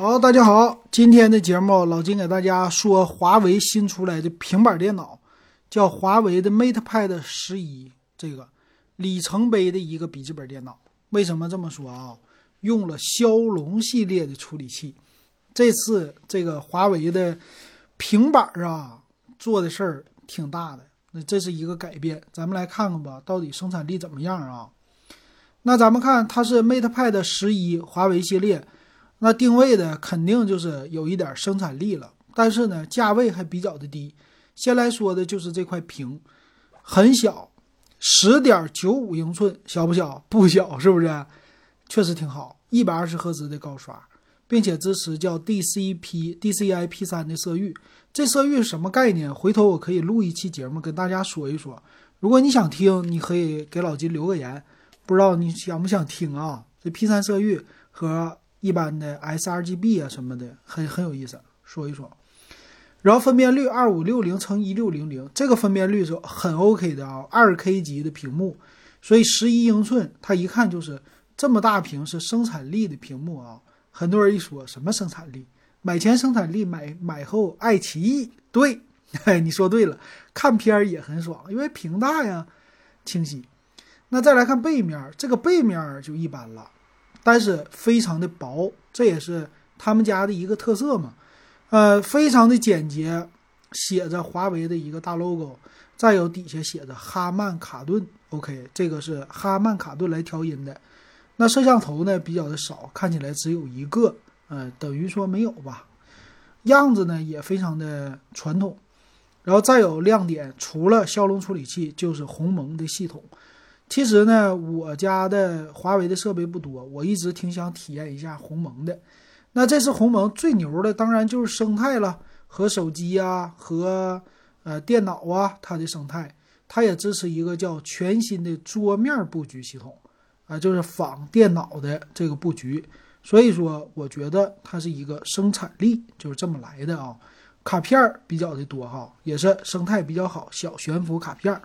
好，大家好，今天的节目老金给大家说华为新出来的平板电脑，叫华为的 MatePad 十一，这个里程碑的一个笔记本电脑。为什么这么说啊？用了骁龙系列的处理器，这次这个华为的平板啊做的事儿挺大的，那这是一个改变。咱们来看看吧，到底生产力怎么样啊？那咱们看，它是 MatePad 十一，华为系列。那定位的肯定就是有一点生产力了，但是呢，价位还比较的低。先来说的就是这块屏，很小，十点九五英寸，小不小？不小，是不是？确实挺好，一百二十赫兹的高刷，并且支持叫 DCP DCI P 三的色域。这色域是什么概念？回头我可以录一期节目跟大家说一说。如果你想听，你可以给老金留个言。不知道你想不想听啊？这 P 三色域和。一般的 sRGB 啊什么的很很有意思，说一说。然后分辨率二五六零乘一六零零，这个分辨率是很 OK 的啊，二 K 级的屏幕，所以十一英寸，它一看就是这么大屏是生产力的屏幕啊。很多人一说什么生产力，买前生产力，买买后爱奇艺，对，你说对了，看片儿也很爽，因为屏大呀，清晰。那再来看背面，这个背面就一般了。但是非常的薄，这也是他们家的一个特色嘛。呃，非常的简洁，写着华为的一个大 logo，再有底下写着哈曼卡顿。OK，这个是哈曼卡顿来调音的。那摄像头呢比较的少，看起来只有一个，呃，等于说没有吧。样子呢也非常的传统。然后再有亮点，除了骁龙处理器，就是鸿蒙的系统。其实呢，我家的华为的设备不多，我一直挺想体验一下鸿蒙的。那这次鸿蒙最牛的，当然就是生态了，和手机啊，和呃电脑啊，它的生态，它也支持一个叫全新的桌面布局系统，啊，就是仿电脑的这个布局。所以说，我觉得它是一个生产力就是这么来的啊。卡片比较的多哈，也是生态比较好，小悬浮卡片儿。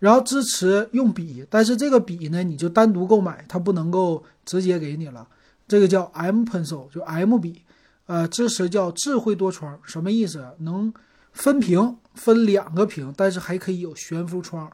然后支持用笔，但是这个笔呢，你就单独购买，它不能够直接给你了。这个叫 M Pencil，就 M 笔，呃，支持叫智慧多窗，什么意思？能分屏，分两个屏，但是还可以有悬浮窗，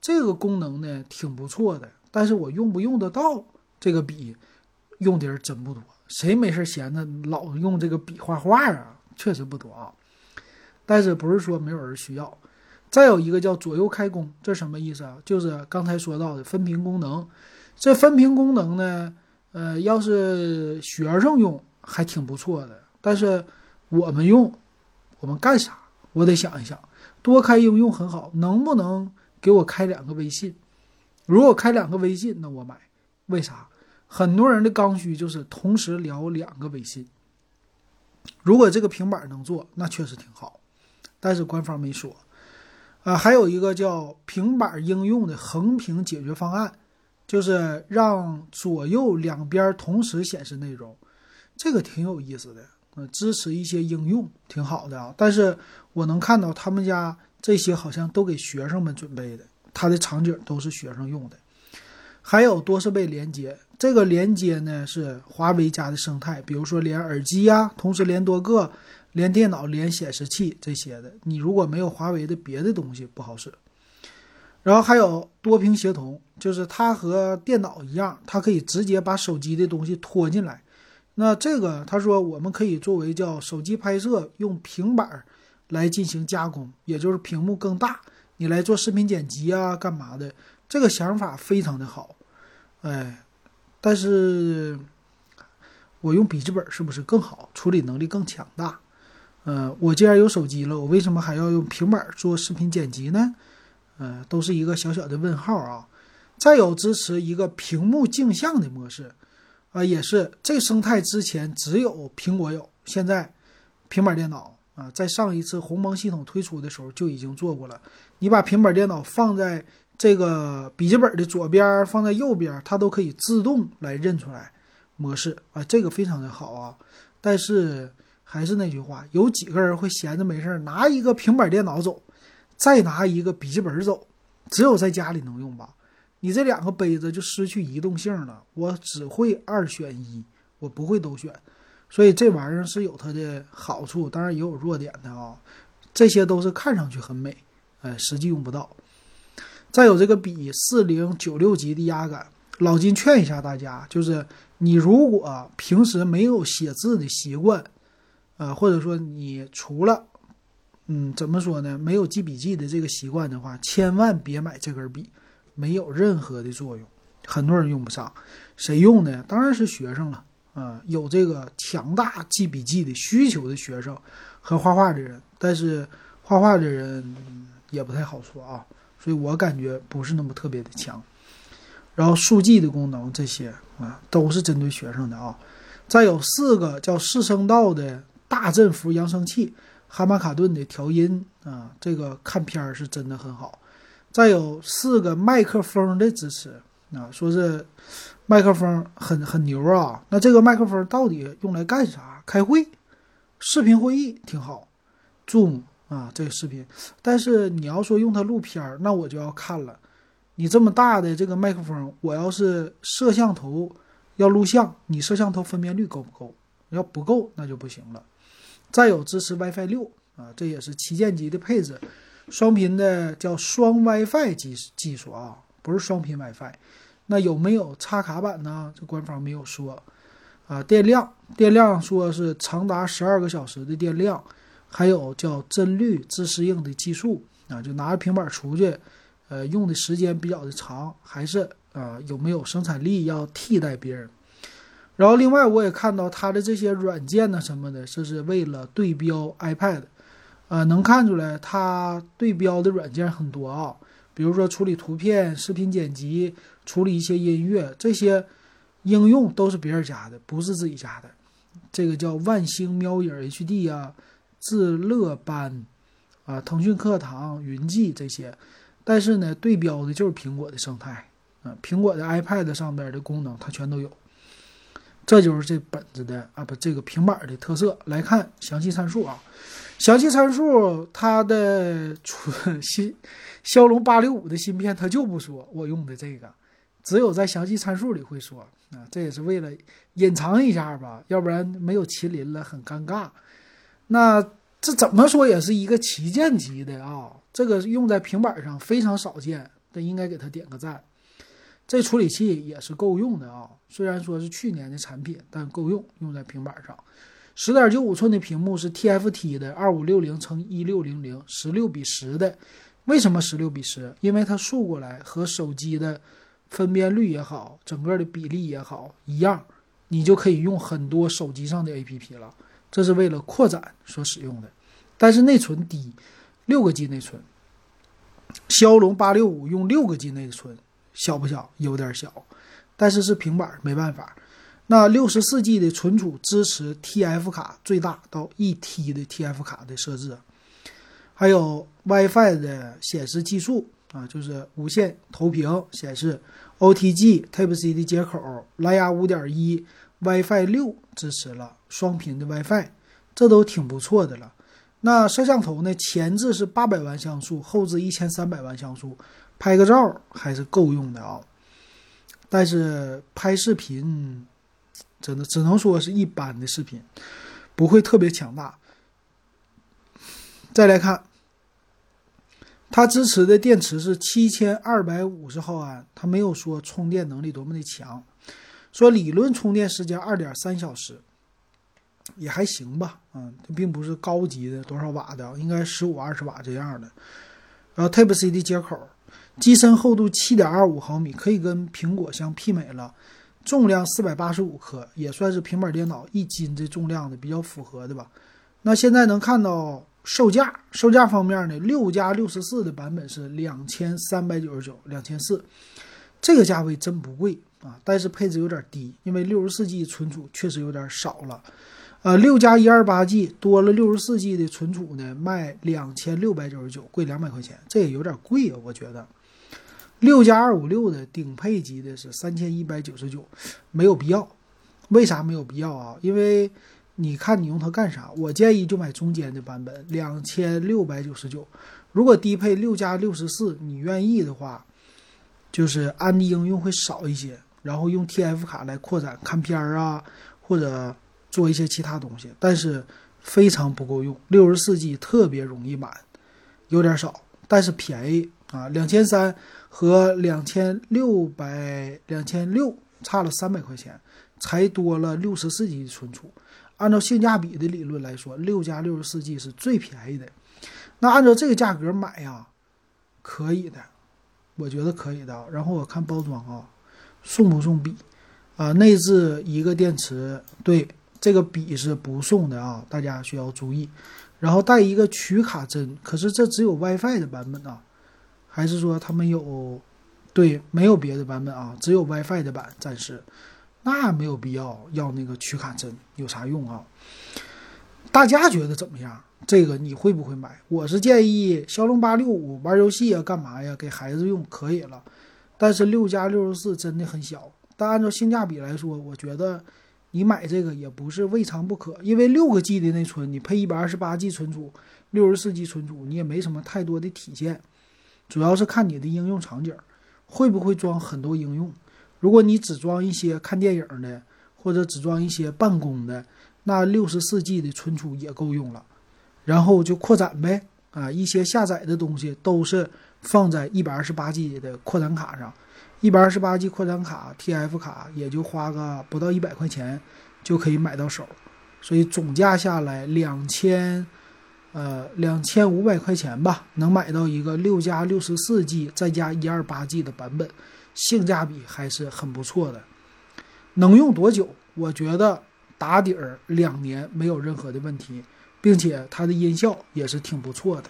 这个功能呢挺不错的。但是我用不用得到这个笔，用的人真不多。谁没事闲着老用这个笔画画啊？确实不多啊。但是不是说没有人需要？再有一个叫左右开弓，这什么意思啊？就是刚才说到的分屏功能。这分屏功能呢，呃，要是学生用还挺不错的，但是我们用，我们干啥？我得想一想。多开应用很好，能不能给我开两个微信？如果开两个微信，那我买。为啥？很多人的刚需就是同时聊两个微信。如果这个平板能做，那确实挺好，但是官方没说。啊，还有一个叫平板应用的横屏解决方案，就是让左右两边同时显示内容，这个挺有意思的。呃，支持一些应用，挺好的啊。但是我能看到他们家这些好像都给学生们准备的，它的场景都是学生用的。还有多设备连接，这个连接呢是华为家的生态，比如说连耳机呀，同时连多个。连电脑、连显示器这些的，你如果没有华为的别的东西不好使。然后还有多屏协同，就是它和电脑一样，它可以直接把手机的东西拖进来。那这个他说我们可以作为叫手机拍摄用平板来进行加工，也就是屏幕更大，你来做视频剪辑啊，干嘛的？这个想法非常的好，哎，但是我用笔记本是不是更好，处理能力更强大？呃，我既然有手机了，我为什么还要用平板做视频剪辑呢？呃，都是一个小小的问号啊。再有支持一个屏幕镜像的模式，啊，也是这生态之前只有苹果有，现在平板电脑啊，在上一次鸿蒙系统推出的时候就已经做过了。你把平板电脑放在这个笔记本的左边，放在右边，它都可以自动来认出来模式啊，这个非常的好啊。但是。还是那句话，有几个人会闲着没事拿一个平板电脑走，再拿一个笔记本走？只有在家里能用吧？你这两个杯子就失去移动性了。我只会二选一，我不会都选。所以这玩意儿是有它的好处，当然也有弱点的啊。这些都是看上去很美，哎，实际用不到。再有这个笔四零九六级的压感，老金劝一下大家，就是你如果平时没有写字的习惯，呃，或者说你除了，嗯，怎么说呢，没有记笔记的这个习惯的话，千万别买这根笔，没有任何的作用，很多人用不上，谁用呢？当然是学生了，啊，有这个强大记笔记的需求的学生和画画的人，但是画画的人也不太好说啊。所以我感觉不是那么特别的强，然后速记的功能这些啊都是针对学生的啊。再有四个叫四声道的大振幅扬声器，哈曼卡顿的调音啊，这个看片儿是真的很好。再有四个麦克风的支持啊，说是麦克风很很牛啊。那这个麦克风到底用来干啥？开会、视频会议挺好，Zoom。啊，这个视频，但是你要说用它录片儿，那我就要看了。你这么大的这个麦克风，我要是摄像头要录像，你摄像头分辨率够不够？要不够，那就不行了。再有支持 WiFi 六啊，这也是旗舰机的配置，双频的叫双 WiFi 技技术啊，不是双频 WiFi。那有没有插卡版呢？这官方没有说。啊，电量，电量说是长达十二个小时的电量。还有叫帧率自适应的技术啊，就拿着平板出去，呃，用的时间比较的长，还是啊有没有生产力要替代别人？然后另外我也看到它的这些软件呢什么的，这是为了对标 iPad，啊，能看出来它对标的软件很多啊，比如说处理图片、视频剪辑、处理一些音乐这些应用都是别人家的，不是自己家的。这个叫万星喵影 HD 啊。自乐班，啊，腾讯课堂、云记这些，但是呢，对标的就是苹果的生态，啊，苹果的 iPad 上边的功能它全都有，这就是这本子的啊不，这个平板的特色。来看详细参数啊，详细参数它的出新骁龙八六五的芯片，它就不说我用的这个，只有在详细参数里会说啊，这也是为了隐藏一下吧，要不然没有麒麟了很尴尬。那这怎么说也是一个旗舰级的啊，这个用在平板上非常少见，这应该给他点个赞。这处理器也是够用的啊，虽然说是去年的产品，但够用，用在平板上。十点九五寸的屏幕是 TFT 的二五六零乘一六零零，十六比十的。为什么十六比十？因为它竖过来和手机的分辨率也好，整个的比例也好一样，你就可以用很多手机上的 APP 了。这是为了扩展所使用的，但是内存低，六个 G 内存。骁龙八六五用六个 G 内存，小不小？有点小，但是是平板，没办法。那六十四 G 的存储支持 TF 卡，最大到一 T 的 TF 卡的设置，还有 WiFi 的显示技术啊，就是无线投屏显示，OTG Type C 的接口，蓝牙五点一。WiFi 六支持了双频的 WiFi，这都挺不错的了。那摄像头呢？前置是八百万像素，后置一千三百万像素，拍个照还是够用的啊。但是拍视频真的只能说是一般的视频，不会特别强大。再来看，它支持的电池是七千二百五十毫安，它没有说充电能力多么的强。说理论充电时间二点三小时，也还行吧，嗯，并不是高级的多少瓦的，应该十五二十瓦这样的。然后 Type C 的接口，机身厚度七点二五毫米，可以跟苹果相媲美了。重量四百八十五克，也算是平板电脑一斤这重量的比较符合的吧。那现在能看到售价，售价方面呢，六加六十四的版本是两千三百九十九，两千四，这个价位真不贵。啊，但是配置有点低，因为六十四 G 存储确实有点少了。呃，六加一二八 G 多了六十四 G 的存储呢，卖两千六百九十九，贵两百块钱，这也有点贵啊，我觉得。六加二五六的顶配级的是三千一百九十九，没有必要。为啥没有必要啊？因为你看你用它干啥？我建议就买中间的版本，两千六百九十九。如果低配六加六十四你愿意的话，就是安的应用会少一些。然后用 TF 卡来扩展看片啊，或者做一些其他东西，但是非常不够用。六十四 G 特别容易满，有点少，但是便宜啊，两千三和两千六百两千六差了三百块钱，才多了六十四 G 的存储。按照性价比的理论来说，六加六十四 G 是最便宜的。那按照这个价格买呀，可以的，我觉得可以的。然后我看包装啊，送不送笔啊？内置一个电池，对，这个笔是不送的啊，大家需要注意。然后带一个取卡针，可是这只有 WiFi 的版本啊，还是说他们有？对，没有别的版本啊，只有 WiFi 的版，暂时。那没有必要要那个取卡针，有啥用啊？大家觉得怎么样？这个你会不会买？我是建议骁龙八六五玩游戏啊，干嘛呀？给孩子用可以了。但是六加六十四真的很小，但按照性价比来说，我觉得你买这个也不是未尝不可。因为六个 G 的内存，你配一百二十八 G 存储，六十四 G 存储，你也没什么太多的体现，主要是看你的应用场景，会不会装很多应用。如果你只装一些看电影的，或者只装一些办公的，那六十四 G 的存储也够用了，然后就扩展呗。啊，一些下载的东西都是放在一百二十八 G 的扩展卡上，一百二十八 G 扩展卡 TF 卡也就花个不到一百块钱就可以买到手，所以总价下来两千，呃，两千五百块钱吧，能买到一个六加六十四 G 再加一二八 G 的版本。性价比还是很不错的，能用多久？我觉得打底儿两年没有任何的问题，并且它的音效也是挺不错的，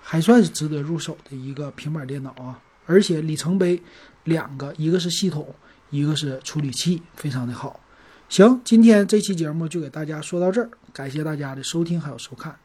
还算是值得入手的一个平板电脑啊！而且里程碑两个，一个是系统，一个是处理器，非常的好。行，今天这期节目就给大家说到这儿，感谢大家的收听还有收看。